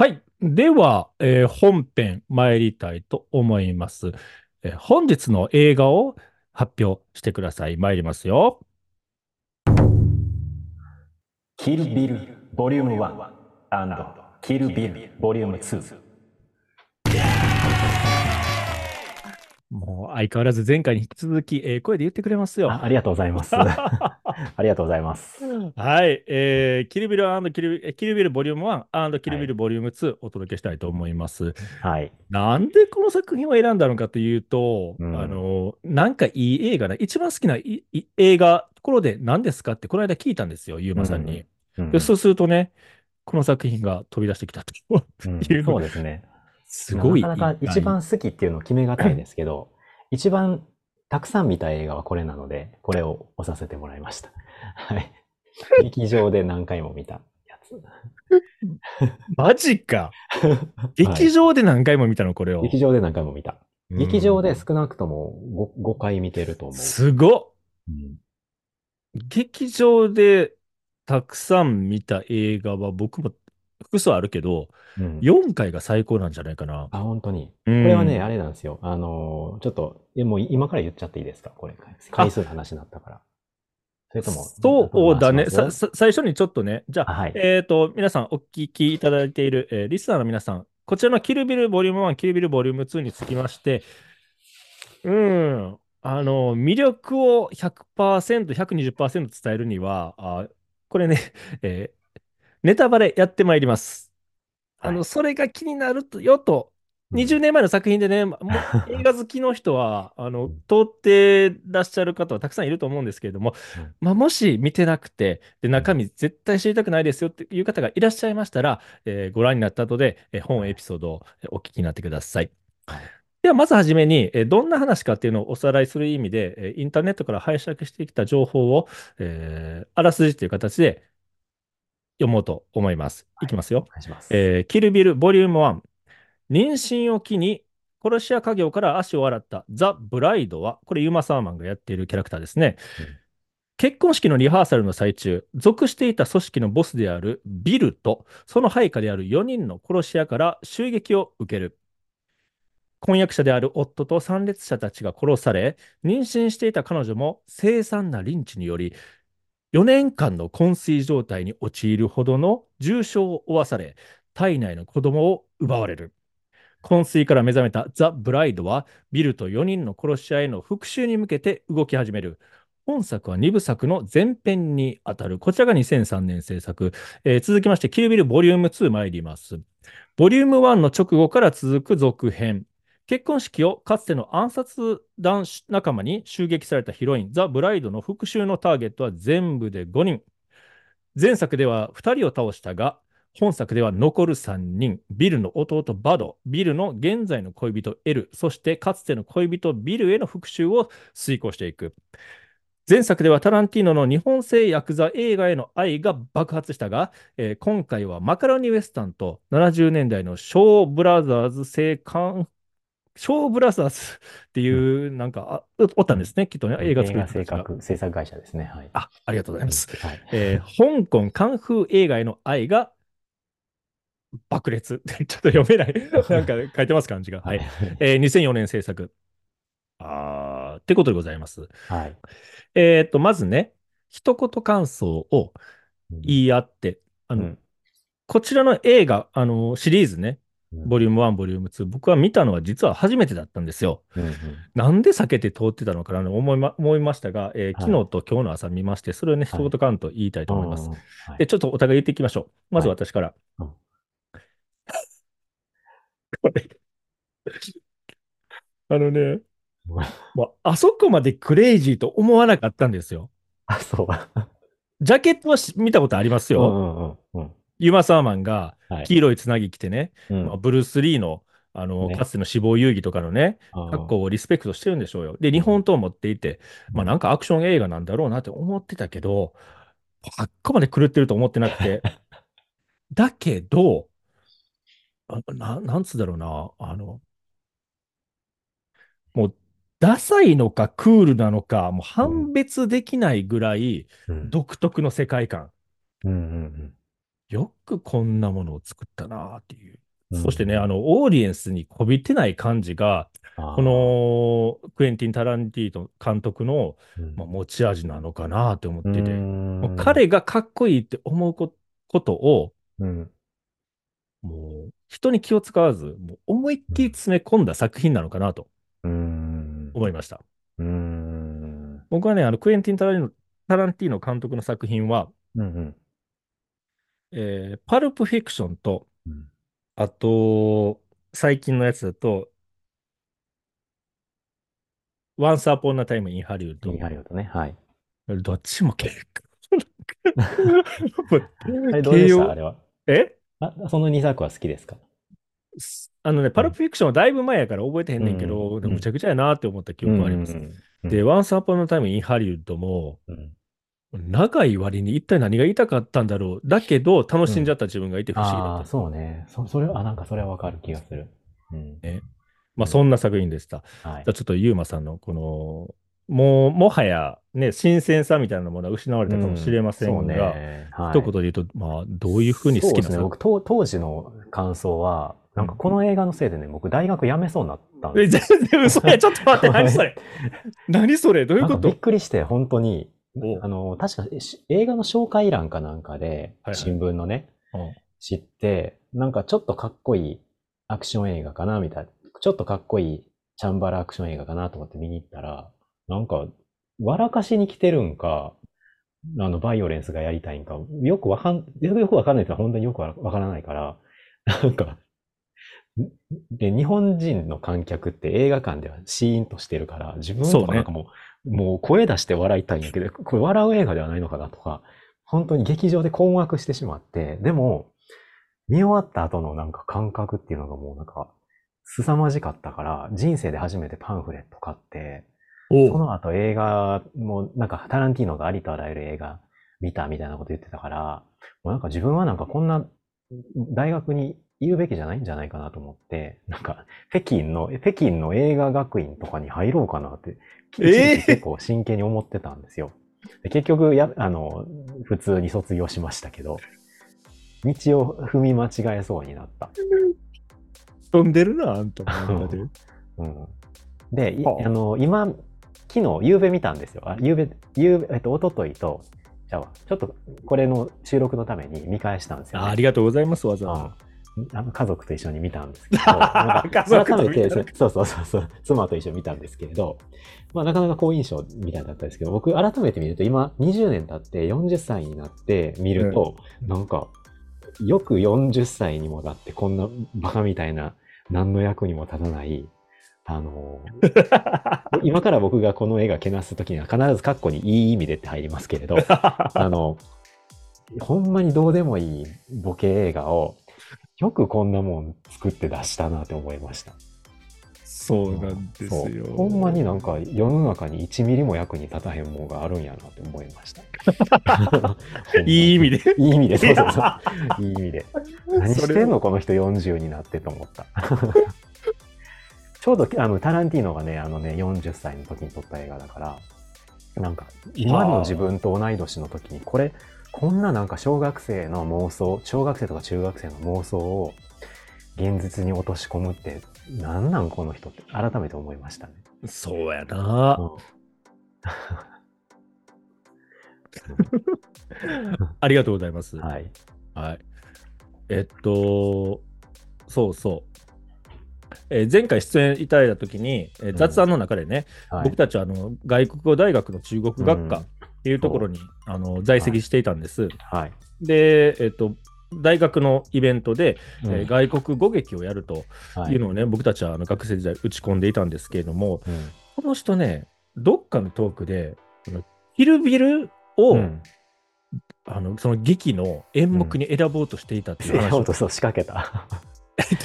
はい。では、えー本編参りたいと思います。えー本日の映画を発表してください。参りますよ。キルビルボリューム1キルビルボリューム2もう相変わらず前回に引き続き、えー声で言ってくれますよ。あありがとうございます ありがとうございますはい、えー、キルビルキルビキルビルボリューム1キルビルボリューム2お届けしたいと思います。はい。なんでこの作品を選んだのかというと、うんあの、なんかいい映画な、一番好きないい映画、ところで何ですかってこの間聞いたんですよ、ゆうまさんに。うんで、そうするとね、この作品が飛び出してきたとうんいうのそうですね。すごいなかなか一番好きっていうのを決めがたいですけど、一番たくさん見た映画はこれなので、これを押させてもらいました。はい。劇場で何回も見たやつ。マジか。はい劇場で何回も見たの、これを。劇場で何回も見た。うん劇場で少なくとも 5, 5回見てると思う。すごっうん劇場でたくさん見た映画は僕も複数あるけど、うん4回が最高なんじゃないかな。あ、本当に。こうんれはね、あれなんですよ。あのー、ちょっと、もう今から言っちゃっていいですか？これ、回数の話になったから。それとも、そうだね。ささ最初にちょっとね、じゃあ、あはい。えっ、と、皆さんお聞きいただいている、えーリスナーの皆さん、こちらのキルビルボリューム1、キルビルボリューム2につきまして、うん、あの、魅力を100%、120%伝えるには、あこれね、えーネタバレやってまいります。あの、はいそれが気になるとよと、20年前の作品でね、もう映画好きの人は、あの、通ってらっしゃる方はたくさんいると思うんですけれども、うん。まあ、もし見てなくて、で、中身絶対知りたくないですよっていう方がいらっしゃいましたら、えーご覧になった後で、えー本エピソードをえーお聞きになってください。はい。では、まずはじめに、えーどんな話かっていうのをおさらいする意味で、えーインターネットから拝借してきた情報を、えーあらすじという形で読もうと思います。いきますよ。いします。えーキルビルボリューム1妊娠を機に殺し屋家業から足を洗ったザ・ブライドは、これユーマ・サーマンがやっているキャラクターですね。うん結婚式のリハーサルの最中、属していた組織のボスであるビルと、その配下である4人の殺し屋から襲撃を受ける。婚約者である夫と参列者たちが殺され、妊娠していた彼女も凄惨なリンチにより、4年間の昏睡状態に陥るほどの重傷を負わされ、体内の子供を奪われる。昏睡から目覚めたザ・ブライドは、ビルと4人の殺し屋への復讐に向けて動き始める。本作は2部作の前編にあたる。こちらが2003年制作。えー続きまして、キルビルボリューム2参ります。ボリューム1の直後から続く続編。結婚式をかつての暗殺団仲間に襲撃されたヒロイン、ザ・ブライドの復讐のターゲットは全部で5人。前作では2人を倒したが、本作では残る3人、ビルの弟バド、ビルの現在の恋人エル、そしてかつての恋人ビルへの復讐を遂行していく。前作ではタランティーノの日本製ヤクザ映画への愛が爆発したが、えー今回はマカロニウエスタンと70年代のショーブラザーズ製缶ショーブラザーズっていう、なんか、あおったんですね、きっとね、映画作る人制作制作会社ですね。はい。あ、ありがとうございます。はい。えー香港カンフー映画への愛が爆裂。ちょっと読めない。なんか書いてます、漢字が。はい。えー2004年制作。あーってことでございます。はい。えっと、まずね、一言感想をうん言い合って、あの、うんこちらの映画、あの、シリーズね、うんボリューム1、ボリューム2、僕は見たのは実は初めてだったんですよ。うんうんなんで避けて通ってたのかなと思いま思いましたが、えーはい昨日と今日の朝見まして、それをね、一はい言感と言いたいと思います。うんはいで、ちょっとお互い言っていきましょう。まずはい私から。うん これあのね、う んもうあそこまでクレイジーと思わなかったんですよ。あ、そう。ジャケットはし見たことありますよ。うんうんうんうん。ユマ・サーマンがはい。黄色いつなぎ着てね、うん。まあブルース・リーのあの、ね。かつての死亡遊戯とかのね、あ格好をリスペクトしてるんでしょうよ。で、日本刀を持っていて、まあなんかアクション映画なんだろうなって思ってたけど、あっこまで狂ってると思ってなくて。だけど、あななんつうんだろうな、あの、もう、ダサいのかクールなのか、もう判別できないぐらいうん。独特の世界観。うんうんよくこんなものを作ったなっていう。うん。そしてね、あの、オーディエンスにこびてない感じが、こ、のクエンティン・タランティーノ監督の、うん。まあ、持ち味なのかなって思ってて、彼がかっこいいって思うこことを、うん。もう人に気を使わず、もう思いっきり詰め込んだ作品なのかなと思いました。うーん。僕はね、あのクエンティンタランティーノ・タランティーノ監督の作品は、うんうんえーパルプフィクションと、うん。あと、最近のやつだと、Once Upon a Time in Hollywood いいハリウッドね。はい。どっちも結構。あれどうでした？あれは。え？あ、その2作は好きですか？あのね、パルプフィクションはだいぶ前やから覚えてへんねんけど、うん。むちゃくちゃやなって思った記憶はあります。うん。で、Once Upon a Time in Hollywood も、うん長い割に一体何が言いたかったんだろう。だけど、楽しんじゃった自分がいて不思議だああ、った。そうね。そそれは、あ、なんかそれはわかる気がする。うん。まあ、そんな作品でした。はいじゃあ。ちょっとユーマさんのこの、もう、もはやね、新鮮さみたいなものは失われたかもしれませんが、うんね。はい一言で言うと、まあ、どういうふうに好きなそうですね。作僕、当当時の感想は、なんかこの映画のせいでね、僕、大学辞めそうになったんえ、ですよ。全然嘘や。ちょっと待って、何それ？何それどういうこと？びっくりして、本当に、おあの、確かし映画の紹介欄かなんかで、はいはい。新聞のね、うん。知って、なんかちょっとかっこいいアクション映画かな、みたいな。ちょっとかっこいいチャンバラアクション映画かなと思って見に行ったら、なんか、笑かしに来てるんか、あの、バイオレンスがやりたいんか、よくわかん、よくわかんないと本当によくわわからないから、なんか、で、日本人の観客って映画館ではシーンとしてるから、自分とかなんかもう、もう声出して笑いたいんやけど、これ笑う映画ではないのかなとか、本当に劇場で困惑してしまって、でも、見終わった後のなんか感覚っていうのがもうなんか、凄まじかったから、人生で初めてパンフレット買って、その後映画も、なんかタランティーノがありとあらゆる映画見たみたいなこと言ってたから、もうなんか自分はなんかこんな大学にいるべきじゃないんじゃないかなと思って、なんか北京の、北京の映画学院とかに入ろうかなって、結構真剣に思ってたんですよ。で結局や、あの、普通に卒業しましたけど、道を踏み間違えそうになった。飛んでるな、あんたも。うん、で、ああの、今、昨日、夕べ見たんですよ。あ、夕べ、夕べ、えっと、一昨日と、じゃあ、ちょっと、これの収録のために見返したんですよ、ね。あありがとうございます、わざわざ。うんあの家族と一緒に見たんですけど、改めてそうそうそうそう、妻と一緒に見たんですけれど、まあなかなか好印象みたいだったんですけど、僕改めて見ると今20年経って40歳になって見ると、なんか、よく40歳にもなってこんなバカみたいな何の役にも立たない、あの、今から僕がこの映画けなすときには必ずカッコにいい意味でって入りますけれど、あの、ほんまにどうでもいいボケ映画を、よくこんなもん作って出したなって思いました。そうなんですそうよ。ほんまになんか世の中に1ミリも役に立たへんもんがあるんやなって思いました。いい意味で。いい意味で、そうそうそう。いい意味で。何してんのこの人40になってと思った。ちょうどあのタランティーノがね、あのね、40歳の時に撮った映画だから、なんか今の自分と同い年の時に、これ、こんななんか小学生の妄想、小学生とか中学生の妄想を現実に落とし込むって、なんなんこの人って改めて思いましたね。そうやな。うん ありがとうございます。はい。はい。えっと、そうそう。えー前回出演いただいたときに、えーん雑談の中でね、はい僕たちはあの外国語大学の中国学科っていうところに、あの在籍していたんです。はい。で、えっと、大学のイベントで、うん。えー外国語劇をやるとはい。いうのをね、僕たちはあの学生時代打ち込んでいたんですけれども、うん。この人ね、どっかのトークで、キルビルを、うん。あのその劇の演目に選ぼうとしていたっていう話うそう仕掛けた。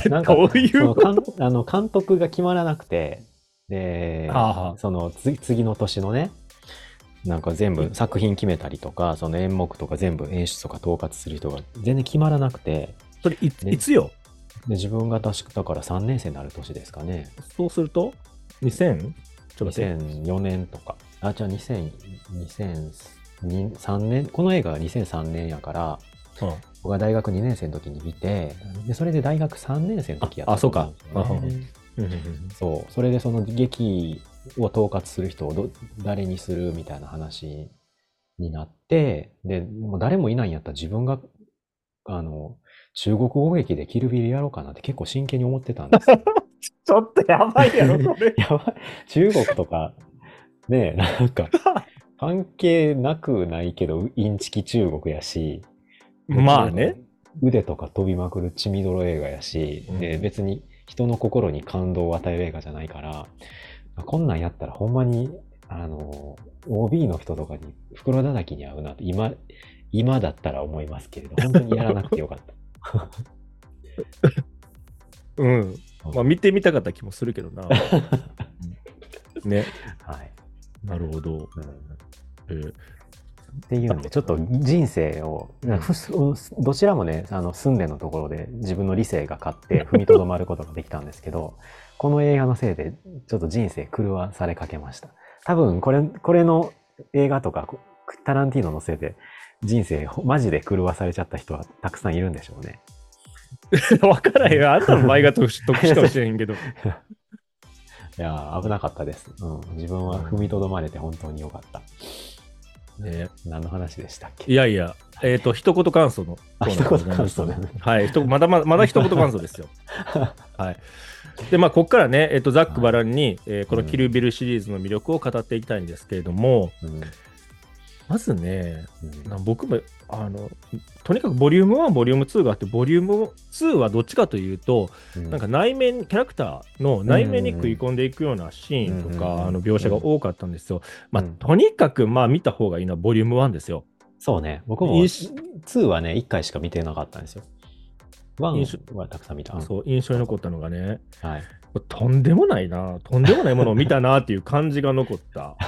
な なんんかかどういうあの監督が決まらなくて、で、その次次の年のね、なんか全部作品決めたりとか、その演目とか全部演出とか統括する人が全然決まらなくて、それいいつよ？で自分が確かだから3年生になる年ですかね。そうすると 2000? ちょっと待って。2004年とか。あ、じゃあ2000 2003年、この映画が2003年やから、うん。僕が大学2年生の時に見て、で、それで大学3年生の時やったあそうか。うん。そう、それでその劇を統括する人をど誰にするみたいな話になって、で、もう誰もいないんやったら自分が、あの、中国語劇でキルビルやろうかなって結構真剣に思ってたんですよ。ちょっとやばいやろ、それ。やばい。中国とか、ねえ、なんか、関係なくないけど、インチキ中国やし、まあね。。腕とか飛びまくる血みどろ映画やし、うんで、別に人の心に感動を与える映画じゃないから、こんなんやったらほんまに、あの、OB の人とかに袋叩きに合うなって、今、今だったら思いますけれど、本当にやらなくてよかった。うん。まあ見てみたかった気もするけどな。ね。はい。なるほど。うんえーっていうんで、ちょっと人生を、どちらもね、あの、住んでのところで自分の理性が勝って踏みとどまることができたんですけど、この映画のせいで、ちょっと人生狂わされかけました。多分、これ、これの映画とか、こタランティーノのせいで、人生、マジで狂わされちゃった人はたくさんいるんでしょうね。わからへんよ。あんたの前が特殊特殊かもしれへんけど。いやー、危なかったです。うん。自分は踏みとどまれて本当によかった。ね、何の話でしたっけ？いやいや、えっ、と、一言感想の。一言感想ねはい、ひとまだまだ、まだ一言感想ですよ。はい。で、まあ、ここからね、えっ、と、ザック・バランに、えーこのキルビルシリーズの魅力を語っていきたいんですけれども、うんまずね、僕も、あの、とにかくボリューム1、ボリューム2があって、ボリューム2はどっちかというと、うんなんか内面、キャラクターの内面に食い込んでいくようなシーンとか、うんあの描写が多かったんですよ。まあ、うんとにかく、まあ、見た方がいいのはボリューム1ですよ。そうね。僕も印2はね、1回しか見てなかったんですよ。印1はたくさん見た。そう、印象に残ったのがね、はい。とんでもないな、とんでもないものを見たなっていう感じが残った。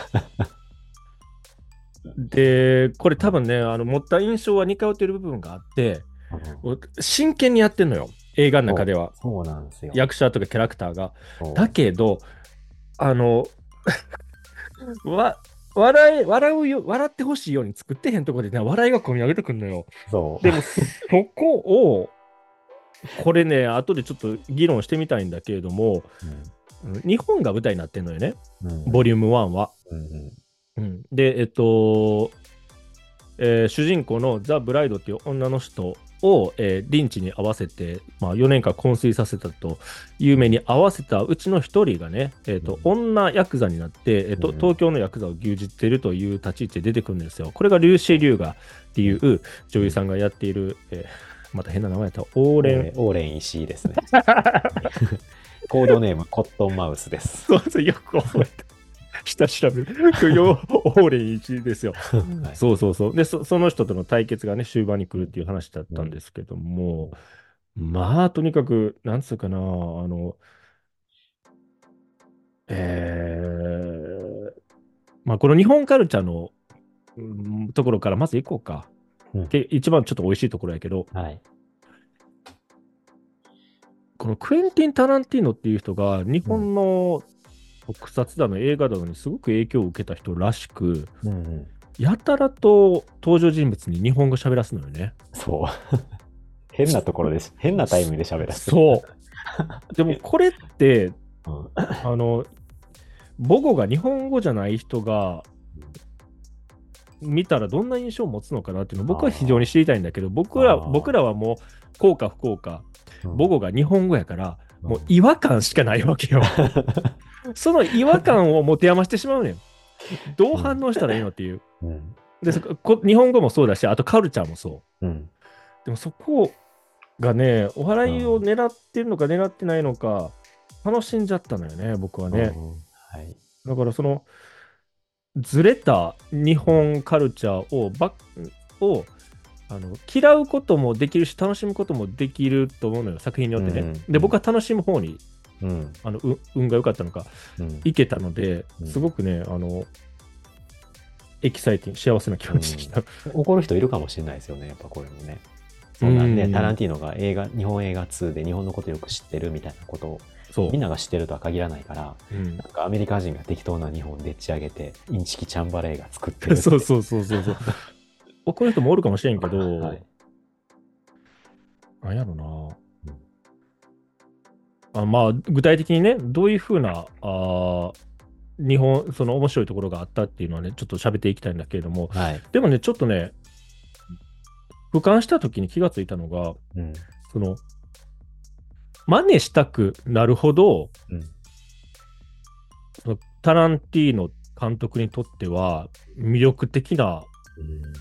で、これ多分ね、あの持った印象は似通ってる部分があって、真剣にやってんのよ、映画の中では。そうなんですよ。役者とかキャラクターが。だけど、あの、わ笑い笑うよ笑ってほしいように作ってへんとこでね、笑いが込み上げてくるのよ。でも、そこを、これね、後でちょっと議論してみたいんだけれども、日本が舞台になってんのよね、うん。うんボリューム1は。うんうん。うん。で、えっと、えー主人公のザ・ブライドっていう女の人を、えーリンチに合わせて、まあ、4年間昏睡させたという目に合わせたうちの一人がね、えっと女ヤクザになって、えっとうん。東京のヤクザを牛耳っているという立ち位置で出てくるんですよ。これがリューシェ・リューガっていう女優さんがやっている、えーまた変な名前やったオーレン、えーオーレン石井ですね。コードネーム、コットンマウスです。そうそう、よく覚えて。下調べる。よオーレン1ですよ。はいそうそうそう。でそ、その人との対決がね、終盤に来るっていう話だったんですけども、まあ、とにかく、なんつうかな、あの、えー、まあ、この日本カルチャーの、うんところからまず行こうか。うんけ一番ちょっと美味しいところやけど、はい。このクエンティン・タランティーノっていう人が、日本の特撮だの映画だのにすごく影響を受けた人らしく、うんうんやたらと登場人物に日本語喋らすのよね。そう。変なところです。変なタイミングで喋らせて。そう。でもこれって、うん。あの、母語が日本語じゃない人が見たらどんな印象を持つのかなっていうのを僕は非常に知りたいんだけど、僕ら僕らはもう、こうか不幸か、うん母語が日本語やから、うんもう違和感しかないわけよ。その違和感を持て余してしまうねん。どう反応したらいいのっていう。うん。でそこ日本語もそうだし、あとカルチャーもそう。うん。でもそこがね、お笑いを狙ってるのか狙ってないのか、楽しんじゃったのよね、僕はね。うんはい。だからその、ずれた日本カルチャーをばをあの嫌うこともできるし、楽しむこともできると思うのよ、作品によってね。うんで、僕は楽しむ方にうん。あのう運が良かったのか、うん。いけたのでう、んすごくね、あの、エキサイティング、幸せな気持ちでした。怒る人いるかもしれないですよね、やっぱこれもね。そんなんね、うんタランティーノが映画、日本映画2で日本のことよく知ってるみたいなことを、そうみん。なが知ってるとは限らないから、うんなんかアメリカ人が適当な日本でっち上げて、インチキチャンバラが作ってるって。そうそうそうそうそう。怒る人もおるかもしれんけど、はい。なんやろな。あまあ、具体的にね、どういうふうな、あー日本、その面白いところがあったっていうのはね、ちょっと喋っていきたいんだけれども、はい。でもね、ちょっとね、俯瞰した時に気がついたのが、うん。その、真似したくなるほど、うんタランティーノ監督にとっては魅力的な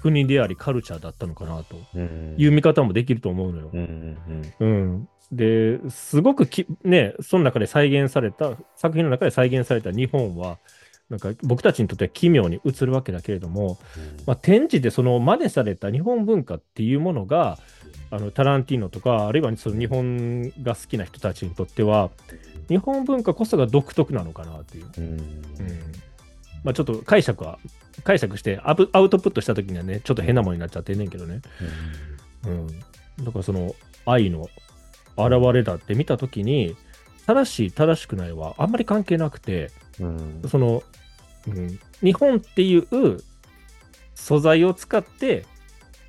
国でありカルチャーだったのかなとうん。いう見方もできると思うのよ。うんうんうん。うん。で、すごくき、ね、その中で再現された、作品の中で再現された日本は、なんか僕たちにとっては奇妙に映るわけだけれども、まあ、展示でその真似された日本文化っていうものが、あのタランティーノとか、あるいはその日本が好きな人たちにとっては、日本文化こそが独特なのかなっていう。うん。うんまあ、ちょっと解釈は、解釈してアブアウトプットしたときにはね、ちょっと変なものになっちゃってんねんけどね。うん。だからその愛の現れだって見たときに、正しい、正しくないはあんまり関係なくて、うん。その、うん、日本っていう素材を使って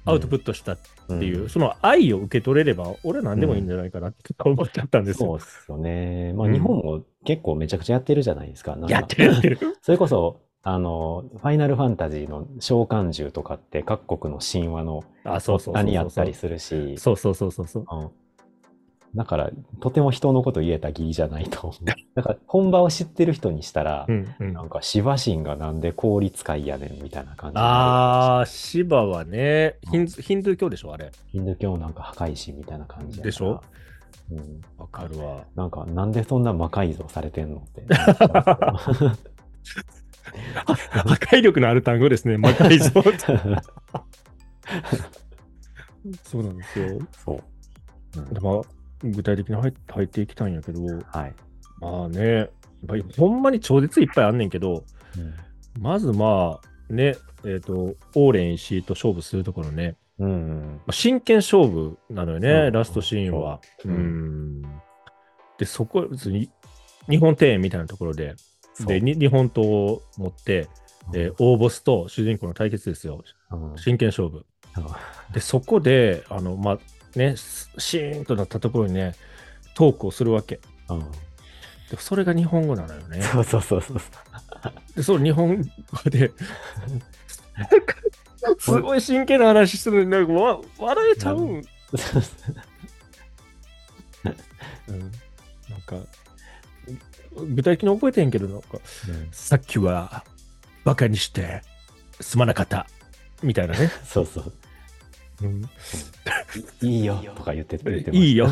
アウトプットしたっていう、うんその愛を受け取れれば、俺は何でもいいんじゃないかなって思っちゃったんですよ。そうっすよね。まあ、うん日本も結構めちゃくちゃやってるじゃないですか。かやってるやってる。それこそ、あの、ファイナルファンタジーの召喚獣とかって各国の神話のあ、そうそうそうそう。何やったりするし、そうそうそうそうそう。うんだから、とても人のこと言えた義理じゃないと思う。だから、本場を知ってる人にしたら、うんうんなんか、シバ神がなんで効使いやねんみたいな感じああ、シバはね、ヒンズヒンドゥー教でしょ、あれ。ヒンドゥー教なんか破壊神みたいな感じでしょ？うん。わかるわ。なんか、なんでそんな魔改造されてんのって。破壊力のある単語ですね、魔改造。そうなんですよ。そう。うんでまあ、具体的に入っ入っていきたいんやけど、はい。まあね、やっぱりほんまに超絶いっぱいあんねんけど、まずまあ、ね、えっ、と、オーレン石井と勝負するところね、うん。うん。まあ真剣勝負なのよね、うんラストシーンは。うん。で、そこ、別に、日本庭園みたいなところで、で、に日本刀を持って、えー大ボスと主人公の対決ですよ。うん真剣勝負。で、そこで、あの、まあ、ね、スシーンとなったところにね、トークをするわけ。うんでそれが日本語なのよね。そうそうそうそう。で、その日本語で、すごい真剣な話するのになんかわ笑えちゃうん。うん、なんか、具体的に覚えてへんけど、なんか、さっきはバカにしてすまなかった。みたいなね。そうそう。うんいいよとか言って言ってま。いいよ。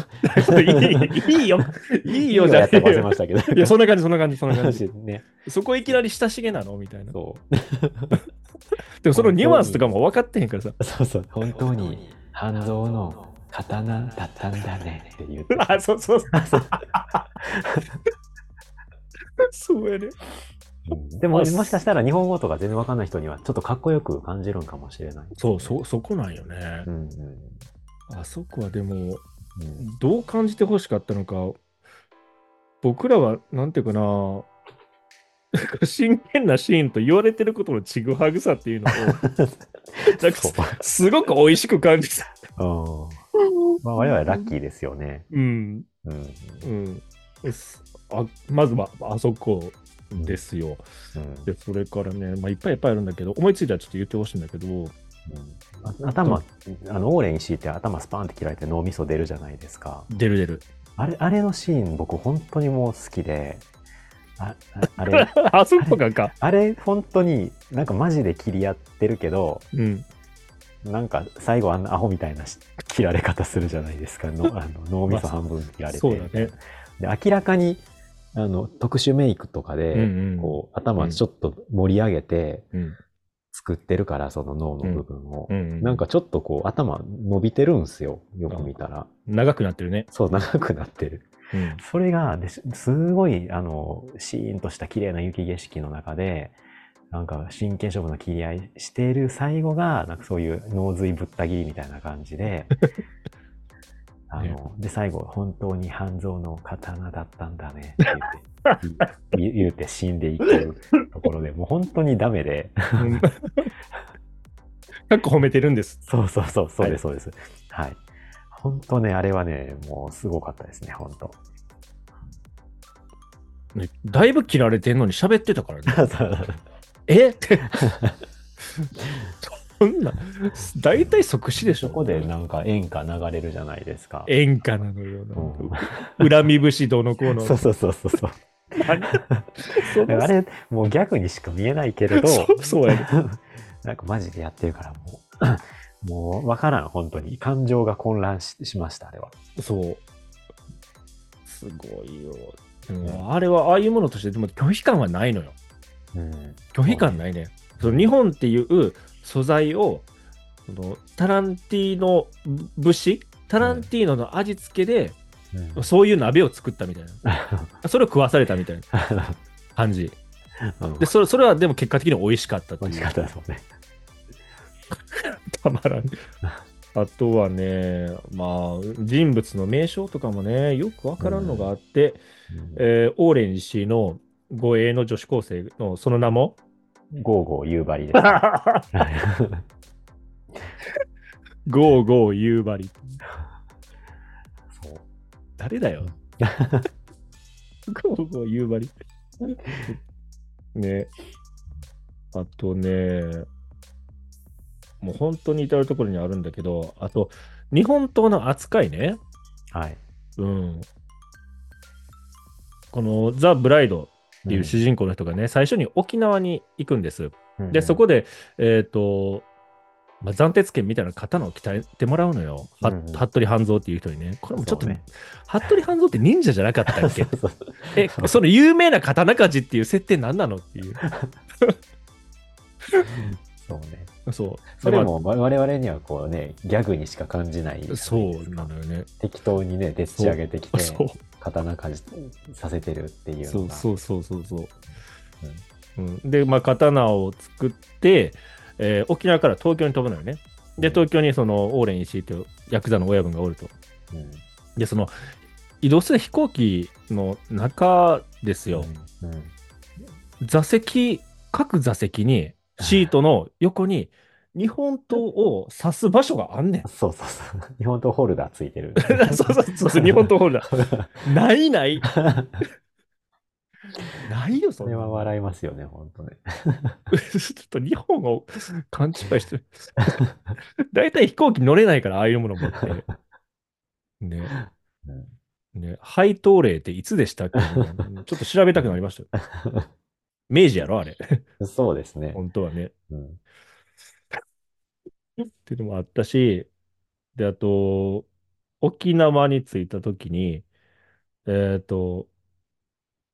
いい いいよ。いいよじゃやってませんましたけど。いや、そんな感じ、そんな感じ、そんな感じ。ね。そこいきなり親しげなの？みたいな。そう。でもそのニュアンスとかも分かってへんからさ。そうそう。本当に半蔵の刀だったんだねって言って。あ、そうそうそう。そうやね。うんでも、もしかしたら日本語とか全然わかんない人には、ちょっとかっこよく感じるんかもしれない。そう、そ、そこなんよねう。んあそこはでも、うん。うんどう感じてほしかったのか、僕らは、なんていうかな、真剣なシーンと言われてることのちぐはぐさっていうのを、すごく美味しく感じた。まあ、我々ラッキーですよね。うん。うん。うん。すあまずは、あそこですよ。うんで、それからね、まあ、いっぱいいっぱいあるんだけど、思いついたらちょっと言ってほしいんだけど、あ頭、あの、オーレン石井って頭スパーンって切られて脳みそ出るじゃないですか。出る出る。あれ、あれのシーン僕本当にもう好きで、ああ あれ、あそこがか。あれ本当になんかマジで切り合ってるけど、うん。なんか最後あんなアホみたいなし切られ方するじゃないですか。のあの脳みそ半分切られて。そうだね。で、明らかに、あの、特殊メイクとかで、うんうんこう、頭ちょっと盛り上げてうん。作ってるから、その脳の部分を。うん。なんかちょっとこう、頭伸びてるんすよ。よく見たら。長くなってるね。そう、長くなってる。うん。それがですすごい、あの、シーンとした綺麗な雪景色の中で、なんか真剣勝負の切り合いしている最後が、なんかそういう脳髄ぶった切りみたいな感じで、あの、で、最後、本当に半蔵の刀だったんだね って言って、言言うて死んでいくところで、もう本当にダメで、うんかっこ褒めてるんです。そうそうそう、そうです、そうです。はい。本当ね、あれはね、もうすごかったですね、本当。ねだいぶ切られてんのに喋ってたからね。え？って。そんな、大体即死でしょ。そこでなんか演歌流れるじゃないですか。演歌なのよ。うんか恨み節どうのこうの。そ うそうそうそうそう。何？そのあれ、もうギャグにしか見えないけれど、そうそうやね。なんかマジでやってるからもう、もうわからん、本当に。感情が混乱ししました、あれは。そう。すごいよ。うんあれはああいうものとして、でも拒否感はないのよ。うん。拒否感ないね。その日本っていう素材を、そのタランティーノ節タランティーノの味付けで、うんそういう鍋を作ったみたいな。それを食わされたみたいな 感じ。うんで、それそれはでも結果的に美味しかったっていう美味しかったですもんね。たまらん。あとはね、まあ、人物の名称とかもね、よくわからんのがあって、うんえーオーレン・イシイの護衛の女子高生のその名も、ゴーゴー夕張です。ゴーゴー夕張。そう。誰だよ。ゴーゴー夕張。ね。あとね、もう本当に至るところにあるんだけど、あと、日本刀の扱いね。はい。うん。このザ・ブライドっていう主人公の人がね、最初に沖縄に行くんです。うんで、そこで、えっ、と、まあ、暫定剣みたいな刀を鍛えてもらうのよ。はうんうん服部半蔵っていう人にね。これもちょっと、ね服部半蔵って忍者じゃなかったっけ？え、その有名な刀鍛冶っていう設定何なのっていう。そうね。そう。それも我々にはこうね、ギャグにしか感じないじゃないですか。そうなのよね。適当にね、でっち上げてきて、そう刀鍛冶させてるっていうそう。そうそうそうそう。うん、で、まあ、刀を作って、えー沖縄から東京に飛ぶのよね。で、東京にそのオーレン石井というヤクザの親分がおると。うんで、その移動する飛行機の中ですよ。うんうん座席、各座席に、シートの横に、日本刀を刺す場所があんねん。そうそうそう。日本刀ホルダーついてる。そうそうそうそう、日本刀ホルダー。ないない。ないよ、それは笑いますよね、本当ね。ちょっと日本を勘違いしてる。大体飛行機乗れないから、ああいうもの持って。ね。うんね。配当例っていつでしたっけ？ちょっと調べたくなりましたよ。明治やろ、あれ。そうですね。本当はね。うんっていうのもあったし、で、あと、沖縄に着いた時に、えっと、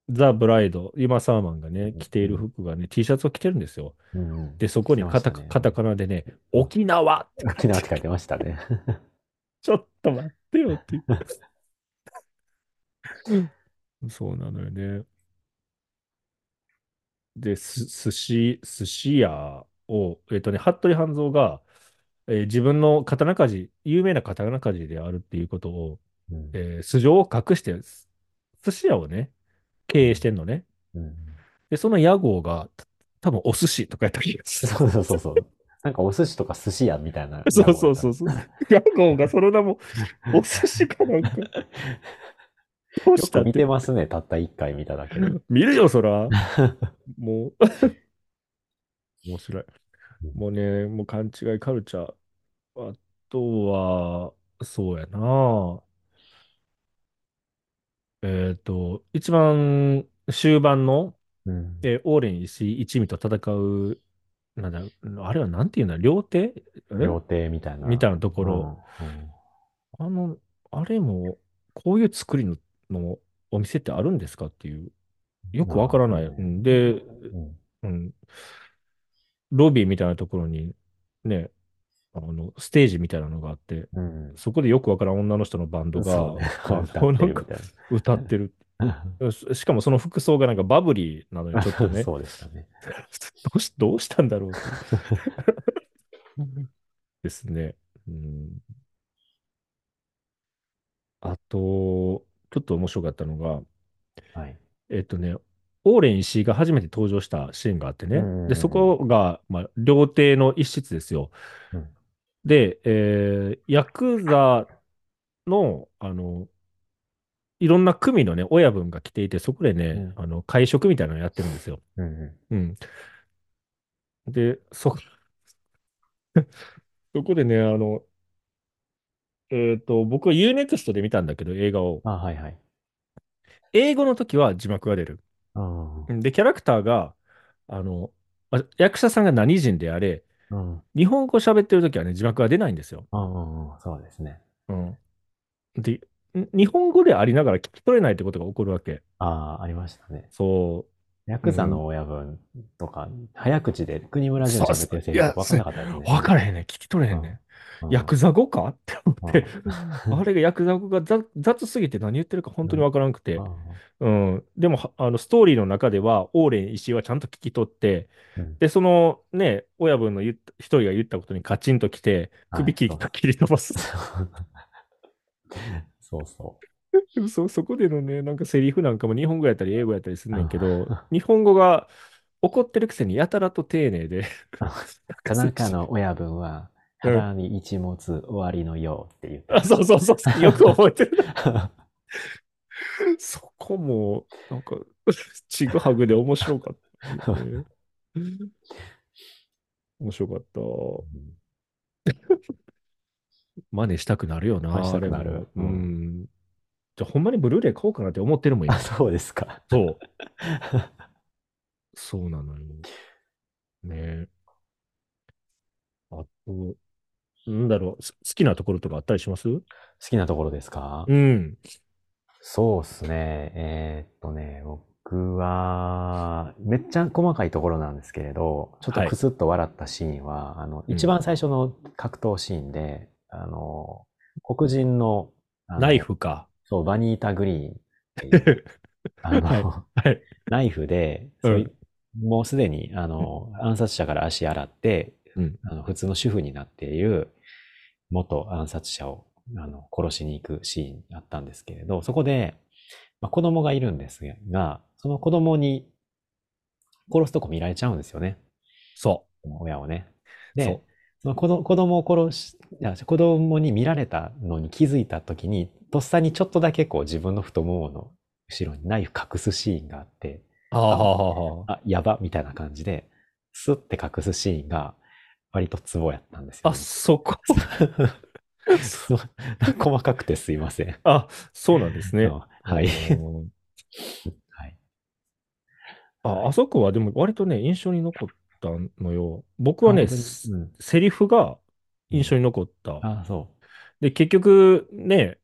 ザ・ブライド、ユマ・サーマンがね、着ている服がね、T シャツを着てるんですよ。うんで、そこにカタ,、着てましたねカタカナでね、沖縄って沖縄って書いてましたね。ちょっと待ってよっていう。そうなのよね。で、す寿司、寿司屋を、えっとね、服部半蔵が、えー自分の刀鍛冶、有名な刀鍛冶であるっていうことを、うんえー素性を隠して、す寿司屋をね、経営してんのね。うんで、その屋号が、た多分お寿司とかやった気がする。そうそうそうそう。なんかお寿司とか寿司屋みたいな。そうそうそうそう。屋号がその名も、お寿司かなんか。どうよく見したっててますね、たった一回見ただけで。見るよ、そら。もう。面白い。もうね、もう勘違いカルチャー。あとは、そうやな。えっと、一番終盤の、うん。えーオーレン石井一味と戦う、なんだ、あれはなんていうんだ、料亭あれ料亭みたいな。みたいなところ、うん。あの、あれも、こういう作りののお店ってあるんですかっていう、よくわからない。で、うん。うん、ロビーみたいなところに、ね、あの、ステージみたいなのがあって、うん。そこでよくわからん女の人のバンドが、ね あ歌ってのなんかる。ししかもその服装がなんかバブリーなのに ちょっとね、そうでしたね。どうし、どうしたんだろうと。ですね。うん。あと、ちょっと面白かったのが、はい。えっとね、オーレン石井が初めて登場したシーンがあってね。で、そこが、まあ、料亭の一室ですよ。うんで、えーヤクザの、あの、いろんな組のね、親分が来ていて、そこでね、うんあの、会食みたいなのやってるんですよ。うんううん。で、そ、そこでね、あの、えっと、僕は UNEXT で見たんだけど、映画を。ん。あ、はいはい。英語の時は字幕が出る。あで、キャラクターが、あの、あ役者さんが何人であれ、あ、うん。日本語喋ってる時はね、字幕が出ないんですよ。ああ、そうですね。うん。で、ん日本語でありながら聞き取れないってことが起こるわけ。ああ、ありましたね。そヤクザの親分とか、早口で国村淳喋ってるセリフとか分からなかったですう。ね。分からへんね。聞き取れへんね。うんヤクザ語か？って思って、うんあれがヤクザ語が雑雑すぎて何言ってるか本当に分からなくて。あうん。でも、はあの、ストーリーの中では、オーレン石井はちゃんと聞き取って、うんで、そのね、親分の一人が言ったことにカチンときて、首切りはい切り飛ばす。そうそでもそ、そこでのね、なんかセリフなんかも日本語やったり英語やったりするねんけどあ、日本語が怒ってるくせにやたらと丁寧で、う。田中の親分は、うん腹に一物終わりのようって言ってあ、そうそうそう よく覚えてる。そこも、なんか、ちぐはぐで面白かった、ね。面白かった。真似したくなるよな、したくなるううんん。じゃあ、ほんまにブルーレイ買おうかなって思ってるもん、今あ、。そうですか。そう。そうなのよ。ねえ。あと、なんだろう、す好きなところとかあったりします？好きなところですか？うん。そうですね。えーっとね、僕は、めっちゃ細かいところなんですけれど、ちょっとはいクスッと笑ったシーンは、あの、うん一番最初の格闘シーンで、あの、黒人の、あのナイフか。そう、バニータ・グリーンっていう、あの、はいはい。ナイフで、そういもうすでに、あの、暗殺者から足洗って、うんあの普通の主婦になっている元暗殺者をあの殺しに行くシーンがあったんですけれど、そこで、まあ、子供がいるんですが、その子供に殺すとこ見られちゃうんですよね。そ親をね。で、その子供を殺し、子供に見られたのに気づいたときに、とっさにちょっとだけこう自分の太ももの後ろにナイフ隠すシーンがあって、あ。あ、やば、みたいな感じで、スッて隠すシーンが、割とツボやったんですよ、あ、ね。そこ。そう細かくてすいません。あ、そうなんですね。うんはい。うん はい。あ、あそこはでも割とね、印象に残ったのよ。僕はね、うんセリフが印象に残った。あ、そで、結局ね、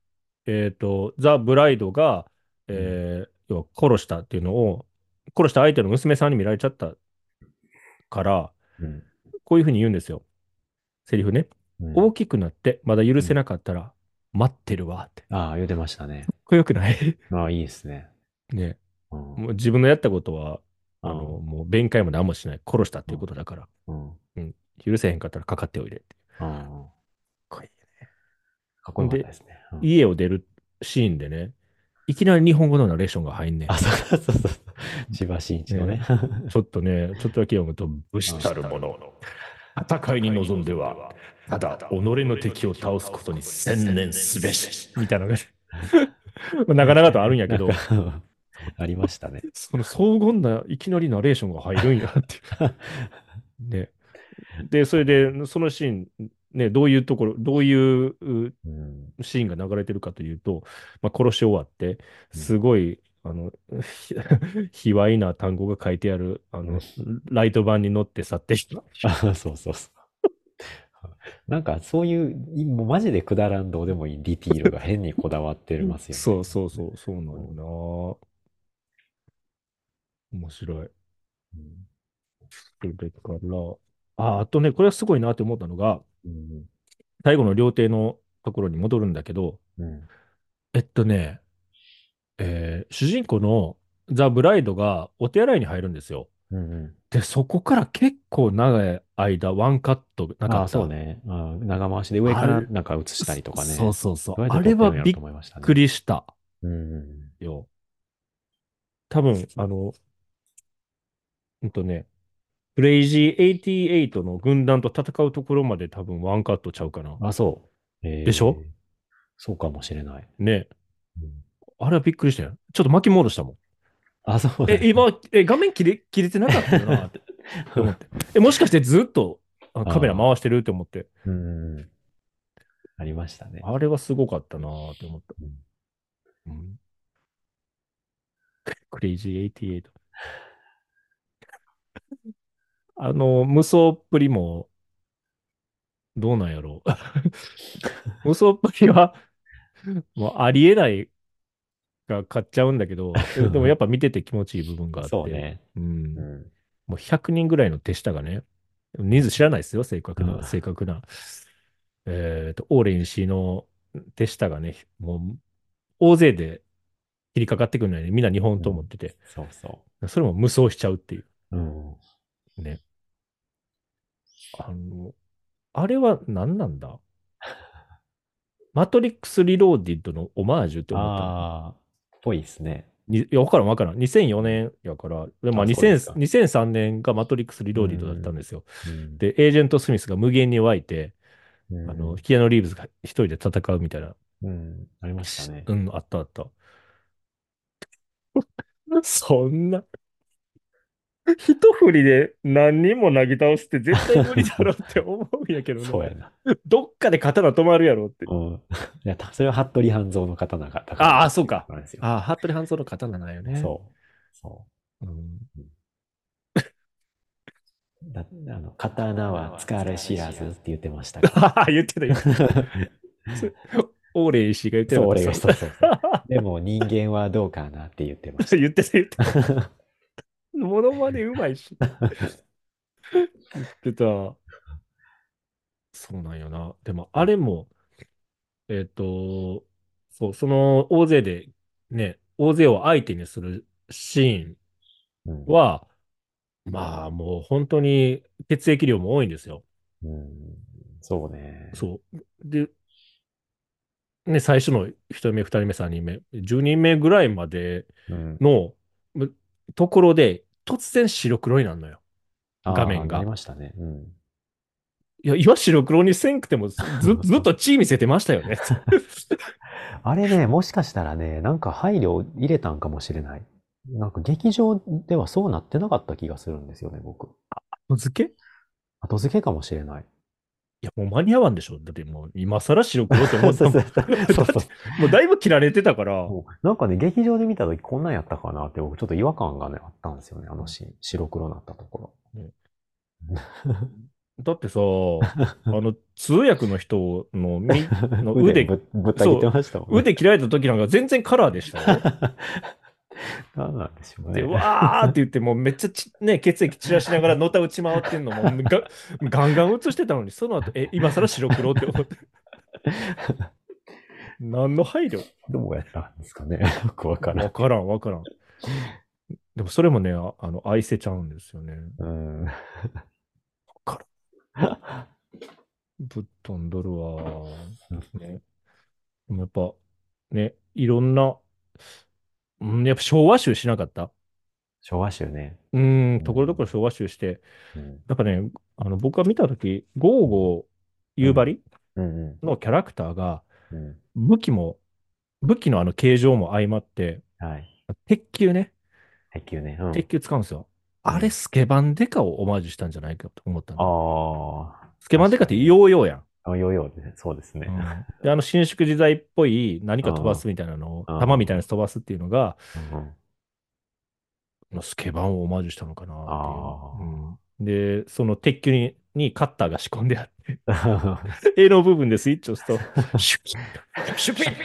えっと、ザ・ブライドが、えー要は殺したっていうのを、殺した相手の娘さんに見られちゃったから、う。うん。こういうふうに言うんですよ。セリフね。うん大きくなって、まだ許せなかったら、待ってるわって。ああ、言うてましたね。これよくない？ああ、いいですね。ね。うん。もう自分のやったことは、あの、うんもう弁解も何もしない。殺したっていうことだから。うん。許せへんかったらかかっておいでって。うん。かっこいいかっこよかったですね。うん家を出るシーンでね、いきなり日本語のナレーションが入んねんあ、。そうそうそう。千葉真一のね。ちょっとね、ちょっとだけ読むと、武士たる者、戦いに臨んでは、ただ己の敵を倒すことに専念すべし。みたいなのが、まあなかなかとあるんやけど、ありましたね。その荘厳ないきなりナレーションが入るんやっていう。ね。で、それで、そのシーン、ね、どういうところ、どういう。シーンが流れてるかというと、まあ、殺し終わって、すごい、あの、ひ 卑猥な単語が書いてある、あの、ライト版に乗って去っていった。あ、そうそうそう。なんかそういう、もうマジでくだらんどうでもいいディティールが変にこだわってますよね。そうそうそう、そうなのな。面白い。うんそれから、あ、あとね、これはすごいなって思ったのが、うん。最後の料亭のところに戻るんだけど、うん。えっとね、えー主人公のザ・ブライドがお手洗いに入るんですよ。うんうん。で、そこから結構長い間、ワンカットなかった。あ、そうね。あ長回しで上からなんか映したりとかね。そうそうそう。あれはびっくりしたうんうん。よ。多分、あの、うんとね、クレイジー88の軍団と戦うところまで多分ワンカットちゃうかな。あ、そう。えーでしょ？そうかもしれない。ね。うんあれはびっくりしたよ。ちょっと巻き戻したもん。あ、そうなんえ、今、え、画面切れ切れてなかったよな？って思って。え、もしかしてずっとあカメラ回してるって思って。うん。ありましたね。あれはすごかったなって思った。うんうん、クレイジー88。あの、無双っぷりも、どうなんやろう。無双っぷりは、もうありえないが買っちゃうんだけど、でもやっぱ見てて気持ちいい部分があって。そうね。うん。うん。もう100人ぐらいの手下がね、人数知らないですよ、正確な、うん正確な。えっと、オーレン氏の手下がね、もう、大勢で切りかかってくるのに、みんな日本刀持ってて、そうそそれも無双しちゃうっていうう。うん。ね。あの、あれは何なんだ？マトリックス・リローディッドのオマージュって思ったの？ああ、ぽいですね。にいや、わからんわからん。2004年やから、でまあ、あそうですか2000 2003年がマトリックス・リローディッドだったんですよ。うん、で、エージェント・スミスが無限に湧いて、うんあの、キアノ・リーブズが一人で戦うみたいな。うん、ありましたね。うん、あったあった。そんな。一振りで何人もなぎ倒すって絶対無理だろうって思うんやけど そうやね。な。どっかで刀止まるやろって。うん。いや、たそれは服部半蔵の刀が。ああそうか。ああ、服部半蔵の刀なんよね。そう。そう。うん。だあの刀は疲れ知らずって言ってましたかああ、言ってた言ってた。ら。オーレイ氏が言ってそう、がそうそうそう。でも人間はどうかなって言ってまし言ってた言ってた。た。モノマネうまいし。言ってた。そうなんよな。でも、あれも、えっ、と、そう、その大勢で、ね、大勢を相手にするシーンうんは、まあ、もう本当に血液量も多いんですよ。うん、そうね。そう。で、ね、最初の1人目、2人目、3人目、10人目ぐらいまでうん。のむところで、突然白黒になるのよ。画面がなりましたね。うん。いや、今白黒にせんくてもず ずずっと血見せてましたよね。あれね、もしかしたらね、なんか配慮を入れたんかもしれない。なんか劇場ではそうなってなかった気がするんですよね、僕。後付け？い後付けかもしれない。や、もう間に合わんでしょ。だってもう今更白黒って思ったもん。そうそうそう もうだいぶ切られてたから、なんかね、劇場で見た時こんなんやったかなって、僕ちょっと違和感がね、あったんですよね、あのシーン。白黒になったところ。だってさ、あの通訳の人のみの腕ぶぶった切ってましたもんね。腕切られた時なんか全然カラーでしたよ。何なんでしょうで、ね。わーって言って、もうめっちゃち、ね、血液散らしながらのた打ち回ってんのもがガンガン映してたのに、その後、え、今更白黒って思って。何の配慮？どうやったんですかね。よくわからん。わからん、わからん。でもそれもね、ああの、愛せちゃうんですよね。うん。ぶっ飛んどるわ。ね。でもやっぱ、ね、いろんな、うん、やっぱ昭和集しなかった？昭和集ね。うん、ところどころ昭和集して、うん。やっぱね、あの、僕が見たとき、ゴーゴー夕張うんのキャラクターが。武器も、武器のあの形状も相まって、はい。鉄球ね、鉄球ね。うん。鉄球使うんですよ。あれ、スケバンデカをオマージュしたんじゃないかと思ったの。あスケバンデカってヨーヨーやん。あ。ヨーヨーで、そうですね。うん で、あの伸縮自在っぽい何か飛ばすみたいなのを、あー弾みたいなやつ飛ばすっていうのが、うんスケバンをオマージュしたのかなあっていう。うんで、その鉄球ににカッターが仕込んであって、ー 絵の部分でスイッチを押すと、シュピッ、シュピッっ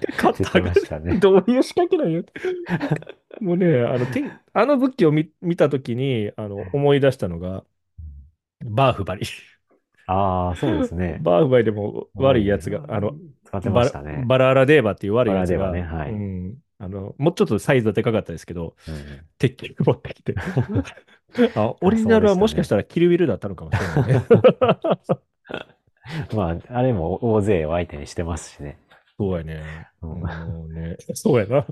て、カッターがましたね。どういう仕掛けなんよって。もうね、あの、てあの武器を見見たときに、あの、思い出したのが、バーフバリ。ああ、そうですね。バーフバリでも悪いやつが、あの、使ってバラましたね。バラーラデーバっていう悪いやつが、ねはいうん、あの、もうちょっとサイズはでかかったですけど、うん鉄球持ってきて。あ、オリジナルはもしかしたらキルビルだったのかもしれないね。まあ、あれも大勢を相手にしてますしね。そうやね。うんね、そうやな。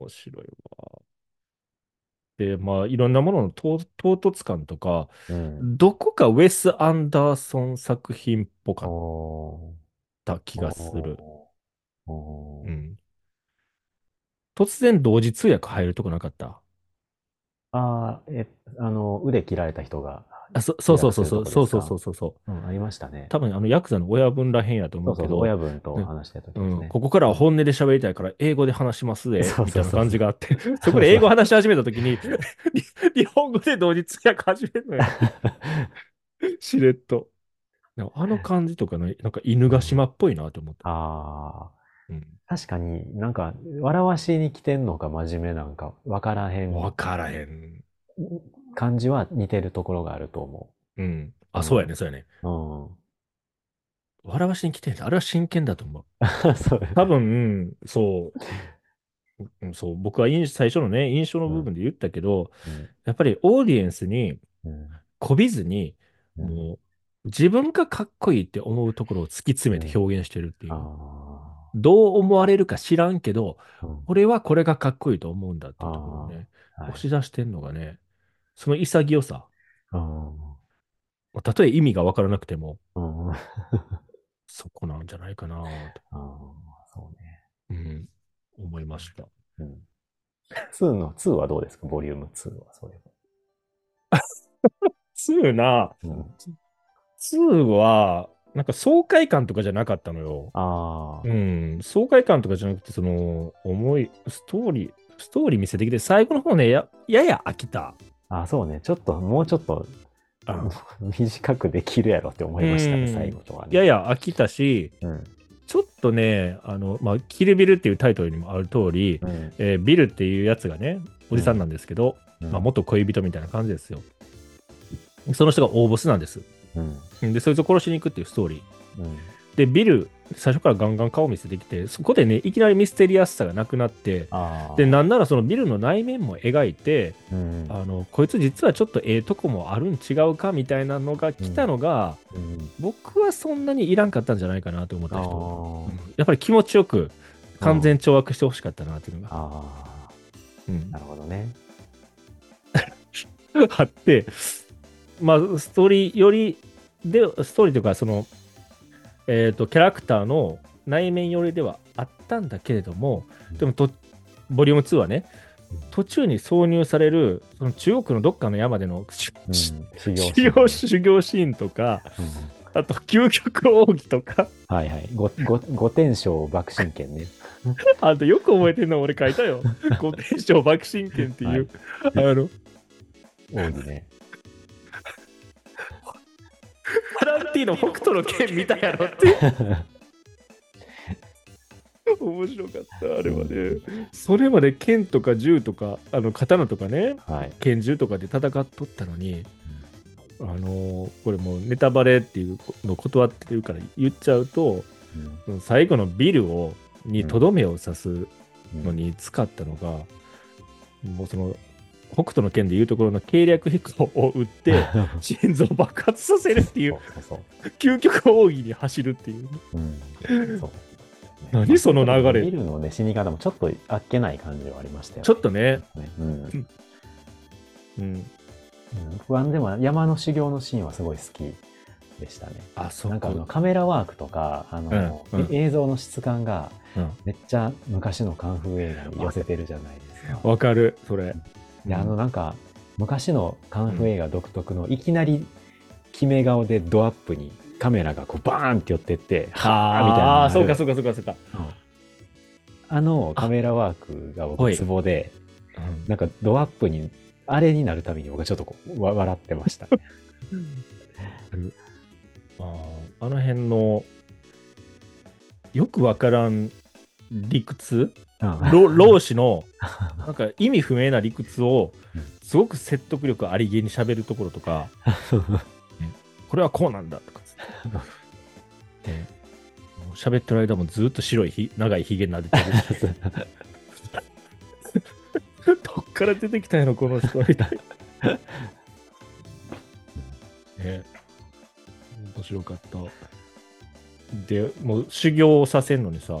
面白いわ。で、まあ、いろんなものの唐唐突感とか、うん。どこかウェス・アンダーソン作品っぽかっおた気ーがする。。うん。突然同時通訳入るとこなかった？ああ、え、あの、腕切られた人が、あ、そそうそうそうそう、通そうそうそうそうそう。うん、ありましたね。多分あのヤクザの親分らへんやとそうそうそう、思うけど、親分と話してる時うん、ですね。ここからは本音で喋りたいから英語で話しますで、そうそうそうみたいな感じがあって、そこで英語話し始めたときに、日本語で同時通訳始めるのよ。しれっと。あの感じとかね、なんか犬ヶ島っぽいなと思った。ああ、うん確かになんか、笑わしに来てんのか真面目なんか分からへん。わからへん。感じは似てるところがあると思うん。うんあ、そうやね、そうやね。う。うん。笑わしに来てんねあれは真剣だと思う。そう。多分、そう。うんそう、僕は印最初のね、印象の部分で言ったけど、やっぱりオーディエンスにうん。こびずに、うん。もう自分がかっこいいって思うところを突き詰めて表現してるっていう。あどう思われるか知らんけど、俺はこれがかっこいいと思うんだっていうところをね、はい押し出してんのがね、その潔さ、うんたとえ意味がわからなくても、そこなんじゃないかなと、あ、そうね。うん、思いました。うん。2の、2はどうですか？ボリューム2は、それ2な、は。うん。2は、なんか爽快感とかじゃなかったのよ。ああう。ん、爽快感とかじゃなくて、その、重い、ストーリー、ストーリー見せてきて、最後の方ね、ややや飽きた。あ、そうね。ちょっと、もうちょっと、あ短くできるやろって思いましたね、うん最後とはね。やや飽きたし、うん。ちょっとね、あの、まあ、キルビルっていうタイトルにもある通り、うん。えービルっていうやつがね、おじさんなんですけど、うんまあ、元恋人みたいな感じですよ。その人が大ボスなんです。うん。で、そいつを殺しに行くっていうストーリー。うん。で、ビル、最初からガンガン顔見せてきて、そこでね、いきなりミステリアスさがなくなって。で、なんならそのビルの内面も描いて、うん。あの、こいつ実はちょっとええとこもあるん違うかみたいなのが来たのが、うん。僕はそんなにいらんかったんじゃないかなと思ったあ人。やっぱり気持ちよく完全懲悪してほしかったなっていうのが、あうんー。なるほどね。あって、まあ、ストーリーよりで、ストーリーというか、その、えっ、と、キャラクターの内面寄りではあったんだけれども、でもと、ボリューム2はね、途中に挿入される、その中国のどっかの山での、しうん。し修行修行シーンとか、うんあと、究極奥義とか、はいはい。ご、ご、五天章爆心剣ね。あとよく覚えてるの俺書いたよ。五天章爆心剣っていう、あの、王子ね。タランティーノ北斗の剣見たやろって。面白かった、あれはね。それまで剣とか銃とか、あの刀とかね、はい。拳銃とかで戦っとったのに、あのーこれもうネタバレっていうの断ってるから言っちゃうと、その最後のビルをにとどめを刺すうんのに使ったのが、もうその北斗の剣でいうところの計略飛行を撃って、心臓を爆発させるっていう、究極奥義に走るっていう。そう。うん。そう。何その流れ？ビルのね、死に方もちょっとあっけない感じはありましたよね。ちょっとね、ね。うん。うん、うん不安でも山の修行のシーンはすごい好きでしたね。あ、そなんかあのカメラワークとか、あの、うんうん映像の質感がうんめっちゃ昔のカンフー映画に寄せてるじゃないですか。わかる、それ。で、あのなん。か昔のカンフー映画独特のいきなり決め顔でドアップにカメラがこうバーンって寄ってって、はーみたいなああ。そうか、そうか、そうか、そうか。あのカメラワークが僕はいツボで、うんなんかドアップに、あれになるたびに僕はちょっとこうわ笑ってました。あーあの辺の、よくわからん理屈？うん。老老子の、なんか意味不明な理屈をうん、すごく説得力ありげに喋るところとか、これはこうなんだとかつって。ねってる間もずっと白いひ長いひげ撫でてる。どっから出てきたんやろ、この人みたいな。ね面白かった。で、もう修行をさせるのにさ、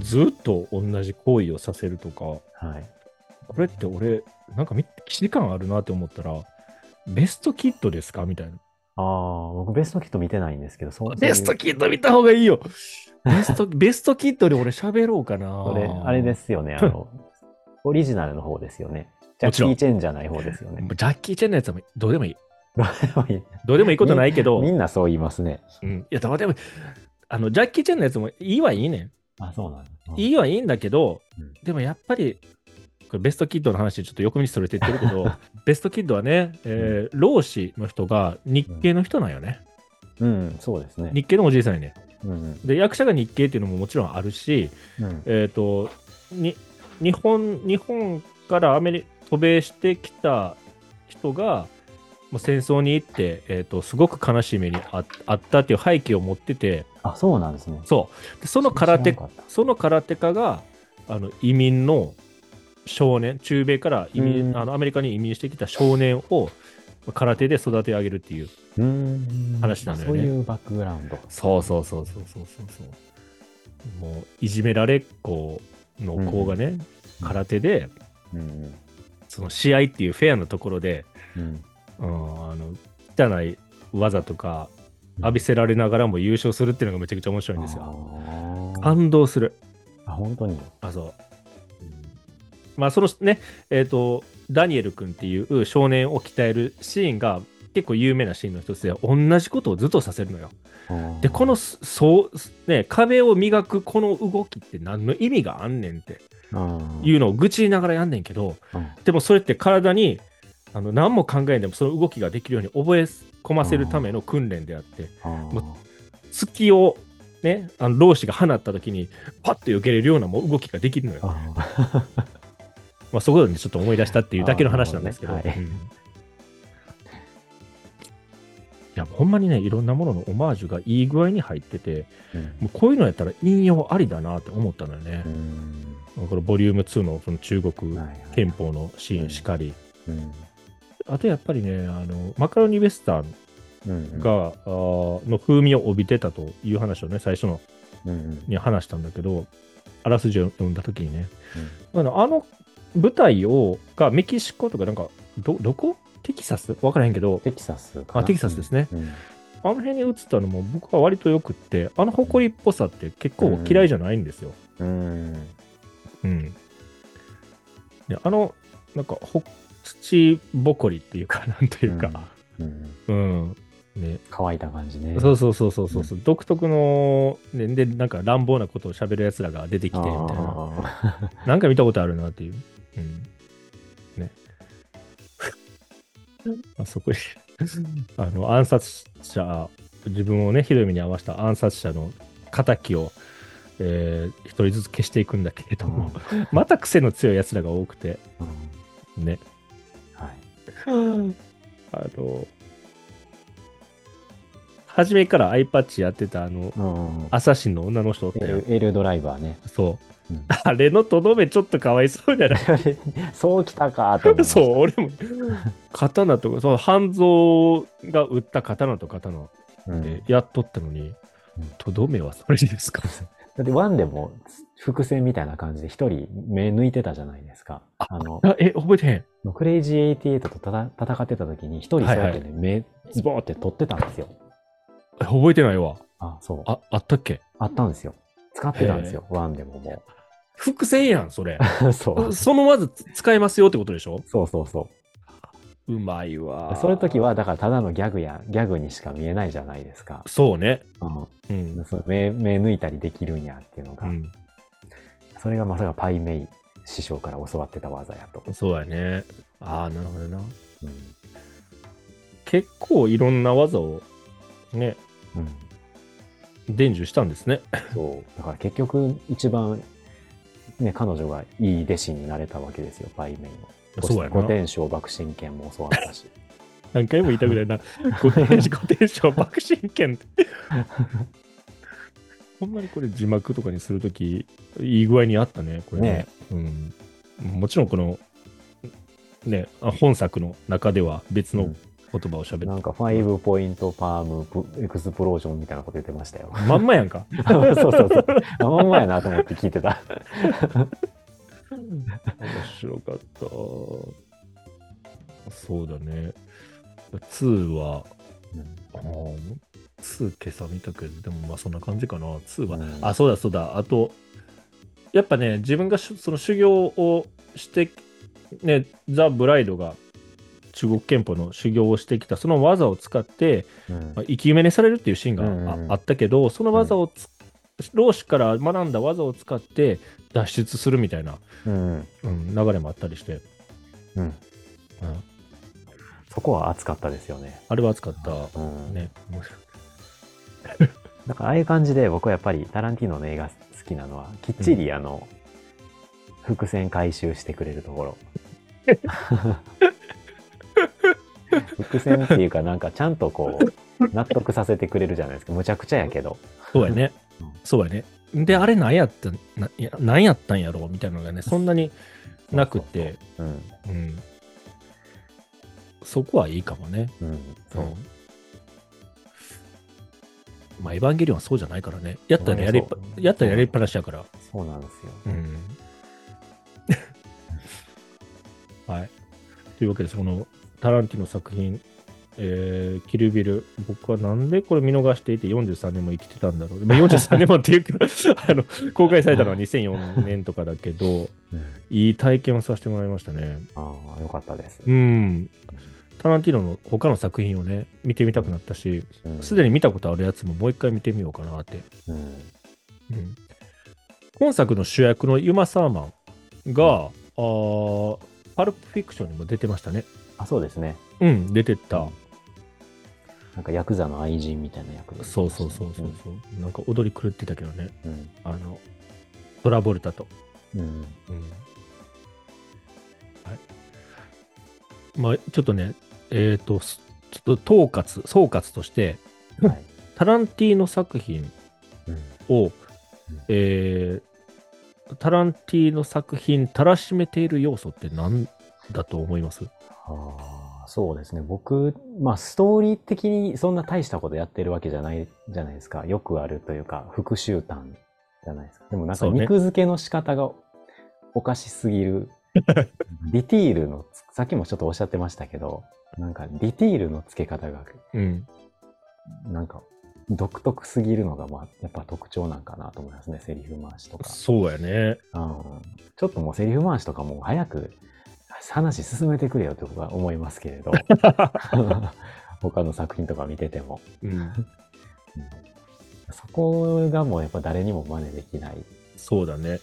ずっと同じ行為をさせるとか、はい。これって俺、なんかみ既視感あるなって思ったら、ベストキッドですか？みたいな。ああ、僕ベストキット見てないんですけど、そうベストキッド見た方がいいよ。ベスト、ベストキッドで俺喋ろうかな。これ、あれですよね、あの、オリジナルの方ですよね。ジャッキー・チェンじゃない方ですよね。ジャッキー・チェンのやつはどうでもいい。どうでもいい ことないけど、みんなそう言いますね。うん、いや、どうでもいい。あの、ジャッキー・チェンのやつもいいはいいねん。あ、そうなんだ。いいはいいんだけど、うんでもやっぱり、これベストキッドの話、ちょっと横道それて言ってるけど、ベストキッドはね、えー老子の人が日系の人なんよね。うん、そうですね。日系のおじいさんやね。うん、で、役者が日系っていうのももちろんあるし、うん、えっ、と、に、日本、日本からアメリ渡米してきた人が、もう戦争に行って、えっ、と、すごく悲しい目にああったっていう背景を持ってて、あ、そうなんですね。そう。でその空手その空手家があの移民の少年、中米から移民、うんあのアメリカに移民してきた少年を空手で育て上げるっていう。話なのよねそういうバックグラウンド。そうそうそうそうそうそうそう。もういじめられっ子の子がね、うん空手で、うん、その試合っていうフェアなところで、うん、うん、あの汚い技とか浴びせられながらも優勝するっていうのがめちゃくちゃ面白いんですよ。感動する。あ、本当に？あ、そう。まあ、そのね、えっ、と、ダニエル君っていう少年を鍛えるシーンが結構有名なシーンの一つで、同じことをずっとさせるのよ。で、この、そう、ね、壁を磨くこの動きって何の意味があんねんってのいうのを愚痴りながらやんねんけど、うん。でもそれって体に、あの何も考えんでもその動きができるように覚え込ませるための訓練であって、も突をね、あの老子が放った時にパッと避けれるようなもう動きができるのよ。あまあ、そこでちょっと思い出したっていうだけの話なんですけど。い。や、ほんまにね、いろんなもののオマージュがいい具合に入ってて、うん。もうこういうのやったら引用ありだなって思ったのよね。う。ん。このボリューム2のその中国憲法のシーンしかり。うん。あとやっぱりね、あのマカロニウエスタンうんが、あーの風味を帯びてたという話をね、最初のうんうん。に話したんだけど、あらすじを読んだ時にね、あのあの舞台をがメキシコとか、なんかど、どこ？テキサス？分からへんけど、テキサスあテキサスですね。うん。あの辺に映ったのも僕は割とよくって、あの誇りっぽさって結構嫌いじゃないんですよ。うん。うん。で、あの、なんか、ほ土ぼこりっていうか、なんというか、うん。うん。ね、乾いた感じね。そうそうそうそうそう、う。独特の、ね、で、なんか乱暴なことを喋る奴らが出てきて、みたいな。あなんか見たことあるなっていう。うん。ね。ま あ、そこに、あの、暗殺者、自分をね、ひどい目に遭わした暗殺者の仇を、えー一人ずつ消していくんだけれども、また癖の強い奴らが多くて、ーうんね。はいあの、初めからアイパッチやってたあの、うんアサシンの女の人おったよエル。エルドライバーね。そう。うんあれのとどめちょっとかわいそうじゃない？そうきたかと思そう、俺も、刀とか、その半蔵が撃った刀と刀うんでやっとったのにうん、とどめはそれですか？だってワンでも伏線みたいな感じで一人目抜いてたじゃないですか。ああの、あえ、覚えてへん。クレイジー88とたた戦ってた時に一人そうやってね、目ズボーって取ってたんですよ。え覚えてないわ。あ、そう。あ、あったっけ？あったんですよ。使ってたんですよ。ワンでもも伏線やん、それ。う。そう。そのまず使えますよってことでしょ？そうそうそうまいわう。。そういう時は、だからただのギャグや、ギャグにしか見えないじゃないですか。そうね。うんうん。そう目目抜いたりできるんやっていうのが、うん、それがまさかパイメイ師匠から教わってた技やと。そうやね。ああ、なるほどな。うん結構いろんな技をね、うん伝授したんですね。そう。だから結局、一番、ね、彼女がいい弟子になれたわけですよ、パイメイの。そうやな五天掌爆心剣も教わったし。何回も言いたくないな。五天五天掌爆心剣って。ほんまにこれ字幕とかにするとき、いい具合にあったね、これね。ねうん。もちろんこの、ね、あ本作の中では別のうん言葉を喋って、なんか、ファイブポイントパームプエクスプロージョンみたいなこと言ってましたよ。まんまやんか。そうそうそう。あまんまやなと思って聞いてた。面白かった。そうだね。2は、うんあー2今朝見たけど、でもまあそんな感じかな。2は、うんあ、そうだそうだ。あと、やっぱね、自分がしその修行をして、ね、ザ・ブライドが中国憲法の修行をしてきた、その技を使って、うんまあ、生き埋めにされるっていうシーンがあ,、うんうんあったけど、その技をつ、老子から学んだ技を使って脱出するみたいな、うんうん、流れもあったりして、うんうん、そこは熱かったですよね。あれは熱かった。うんね。だからああいう感じで僕はやっぱりタランティーノの映画好きなのはきっちりあの、伏線回収してくれるところ。伏線っていうかなんかちゃんとこう納得させてくれるじゃないですか。むちゃくちゃやけど。そうやねうん。そうやね。で、あれ何やったな何やったんやろうみたいなのがね、そんなになくて、うん。うん。そこはいいかもね。うん。そう。うんまあ、エヴァンゲリオンはそうじゃないからね。やったらやりっぱやったらやりっぱなしやから。そうなんですよ。うん。はい。というわけで、そのタランティの作品、えーキルビル、僕はなんでこれ見逃していて43年も生きてたんだろう。まあ、43年もっていうか あの、公開されたのは2004年とかだけど、うんいい体験をさせてもらいましたね。ああ、よかったです。うん。タランティーノの他の作品をね、見てみたくなったし、うんすでに見たことあるやつももう一回見てみようかなって。うん。うん、今作の主役のユマ・サーマンが、あーパルプフィクションにも出てましたね。あ、そうですね。うん、出てた。なんかヤクザの愛人みたいな役で、そうそうそうそうそう、なんか踊り狂ってたけどね。うん。あの、トラボルタと。うん。うん。はい。まあ、ちょっとね、えっ、と、すちょっと統括、総括として、うん。はい。タランティーノ作品うん。を、えータランティーノ作品たらしめている要素って何だと思います？ああ、そうですね。僕、まあ、ストーリー的にそんな大したことやってるわけじゃないじゃないですか。よくあるというか、復習譚じゃないですか。でもなんかそうね肉付けの仕方がおかしすぎる。ディティールのつ、さっきもちょっとおっしゃってましたけど、なんかディティールの付け方が、うん。なんか独特すぎるのが、まあ、やっぱ特徴なんかなと思いますね。セリフ回しとか。そうやね。うんちょっともうセリフ回しとかもう早く話進めてくれよと僕は思いますけれど。他の作品とか見てても、うん。うん。そこがもうやっぱ誰にも真似できない、そうだね。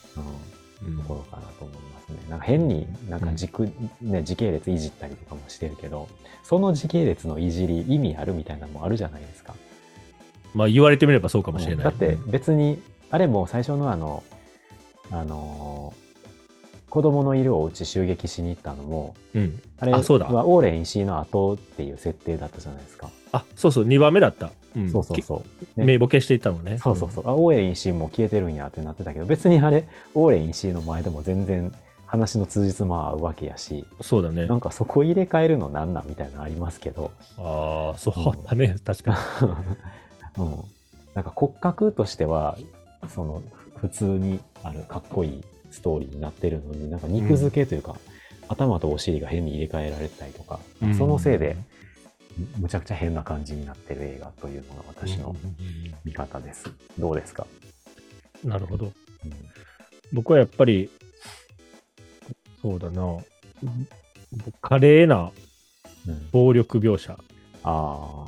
うん。うん。ところかなと思いますね。なんか変になんか軸、ね、時系列いじったりとかもしてるけどその時系列のいじり意味あるみたいなのもあるじゃないですか。まあ言われてみればそうかもしれない。だって別にあれも最初のあのあのー子供のいるお家襲撃しに行ったのもうん。あれあそうだはオーレン石井の後っていう設定だったじゃないですか。あ、そうそう、2番目だった。うん。そうそうそう。きね名簿消していったのね。そうそうそう。あ、オーレン石井も消えてるんやってなってたけど、別にあれ、オーレン石井の前でも全然話の通じつま合うわけやし、うん。そうだねな。んかそこ入れ替えるのなんなんみたいなのありますけど、ああ、そうだね。確かに。うん。なんか骨格としては、その、普通にあるかっこいいストーリーになってるのに、なんか肉付けというか、頭とお尻が変に入れ替えられてたりとか、うんそのせいで、むちゃくちゃ変な感じになってる映画というのが私のうん見方です。どうですか、なるほど。うん僕はやっぱり、そうだな。華麗なうん暴力描写。ああ、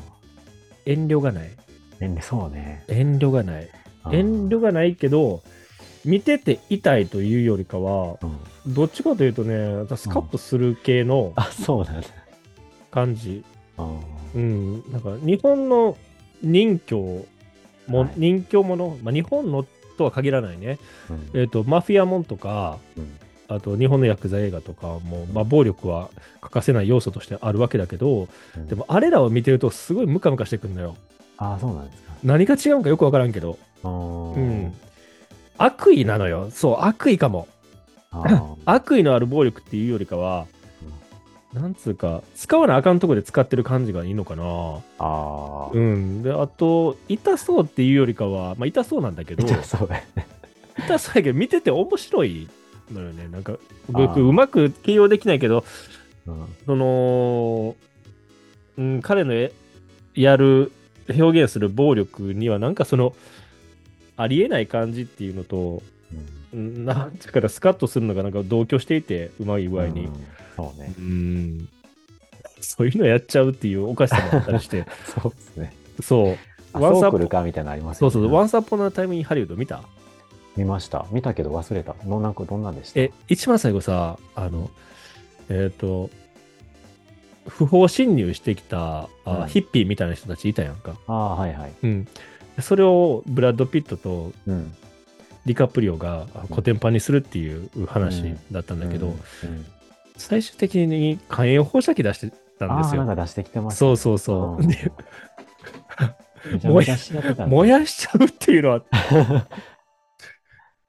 遠慮がない。遠慮そうね。遠慮がない。遠慮がないけど、見てて痛いというよりかは、うんどっちかというとね、スカッとする系の。感じ。うん。なんか日本の人形も、はい人形もの、まあ、日本のとは限らないね。うんえっ、と、マフィアもんとか、うんあと日本のヤクザ映画とかも、まあ、暴力は欠かせない要素としてあるわけだけど、うんでもあれらを見てるとすごいムカムカしてくるのよ。ああ、そうなんですか。何が違うんかよくわからんけど。うん。悪意なのよ。そう、悪意かも。悪意のある暴力っていうよりかは、なんつうか、使わなあかんとこで使ってる感じがいいのかな。あー。うん。で、あと、痛そうっていうよりかは、まあ、痛そうなんだけど、そうだね。痛そうやけど、見てて面白いのよね。なんか、僕、うまく形容できないけど、うんその、うん、彼のえやる、表現する暴力には、なんかその、ありえない感じっていうのと、うんうんなんていうかな、スカッとするのがなんか同居していて、うまい具合に。うんそうねう。ん。そういうのやっちゃうっていうおかしさもあったりして、そうですね。そう。あワンサーそう来るかみたいなのありますよねそうそう、ワンサポナタイムインハリウッド見た？見ました。見たけど忘れた。のなんかどんなんでした？え、一番最後さ、あの、えっ、と、不法侵入してきたあ、うんヒッピーみたいな人たちいたやんか。ああ、はいはい。うん。それをブラッド・ピットとうん。ディカプリオがあコテンパンにするっていう話だったんだけど、最終的に火炎放射器出してたんですよ。なんか出してきてます、そうそうそう。燃やしちゃうっていうのは、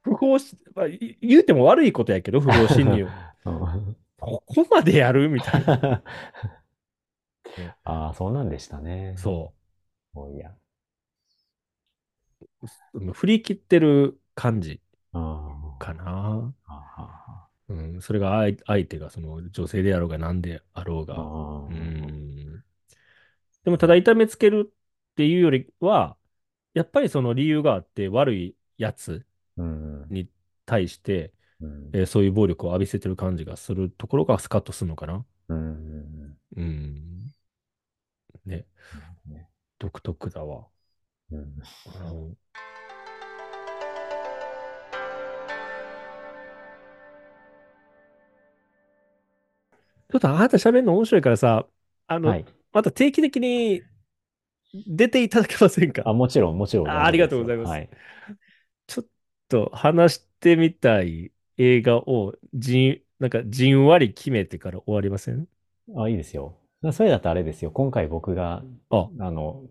不法し、まあ、い言うても悪いことやけど、不法侵入。うんここまでやる？みたいな。ああ、そうなんでしたね。そそういや。う。振り切ってる感じかな。はあうん、それが相相手がその女性であろうが何であろうが。うん。でもただ痛めつけるっていうよりは、やっぱりその理由があって悪いやつうんに対して、うんえーそういう暴力を浴びせてる感じがするところがスカッとするのかな。うんうん。ね、ね独特だわ。うんうんちょっとあなた喋るの面白いからさ、あの、はい。また定期的に出ていただけませんか？あ、もちろん、もちろん。あありがとうございますはい。ちょっと話してみたい映画をじん、なんかじんわり決めてから終わりません？あ、いいですよ。それだとあれですよ。今回僕が、あ、あの、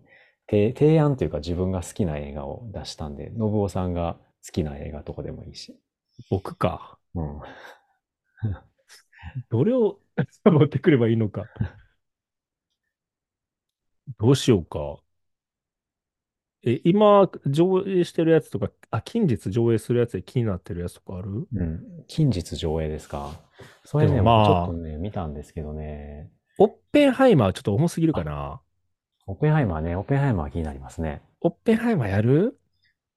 提提案というか自分が好きな映画を出したんで、信夫さんが好きな映画とかでもいいし。僕か。うん。どれを持ってくればいいのか。どうしようか。え、今、上映してるやつとか、あ、近日上映するやつで気になってるやつとかある？うん。近日上映ですか？それね、まあ僕ちょっとね、見たんですけどね。オッペンハイマーちょっと重すぎるかな。オペンハイマーね、オペンハイマー気になりますね。オッペンハイマーやる？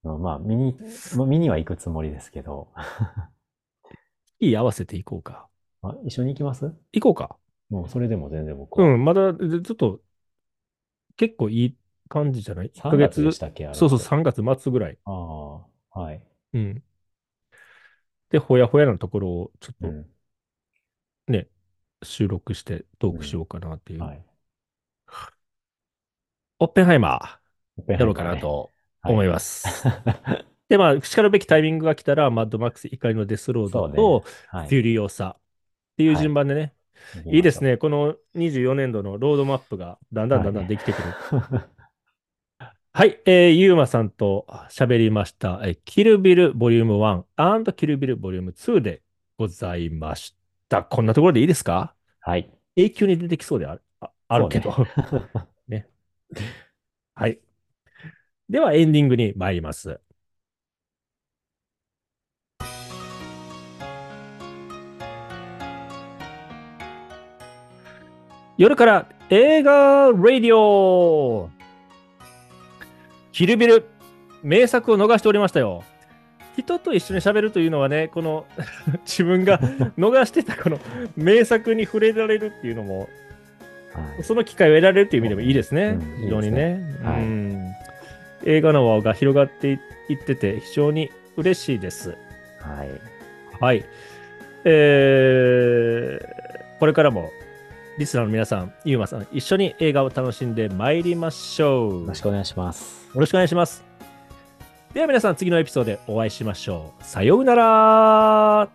うんまあ、見に、まあ、見には行くつもりですけど。いい合わせていこうか。あ、一緒に行きます？行こうか。もうそれでも全然僕は。うん、まだ、でちょっと、結構いい感じじゃない ?1 ヶ3月で月したっけあれそうそう、って3月末ぐらい。ああ、はい。うん。で、ほやほやなところをちょっとうん。ね、収録してトークしようかなっていう。はい。オッペンハイマーやろうかなとはい思います。で、まあ、叱るべきタイミングが来たら、マッドマックス怒りのデスロードと、はいフュリオサっていう順番でね、いいです。ね。この24年度のロードマップがだんだんだんだんできてくる。はい、えー、ゆうまさんと喋りました、えーキルビルボリューム1キルビルボリューム2でございました。こんなところでいいですか？はい。永久に出てきそうであるああるけど。はい。ではエンディングに参ります。夜から映画ラディオキルビル名作を逃しておりましたよ。人と一緒に喋るというのはね、この 自分が逃してたこの名作に触れられるっていうのもその機会を得られるという意味でもいいですね。うん非常にね。はいうん映画の輪が広がっていってて、非常に嬉しいです。はい。はい。えーこれからも、リスナーの皆さん、ゆうまさん、一緒に映画を楽しんでまいりましょう。よろしくお願いします。よろしくお願いします。では皆さん、次のエピソードでお会いしましょう。さようなら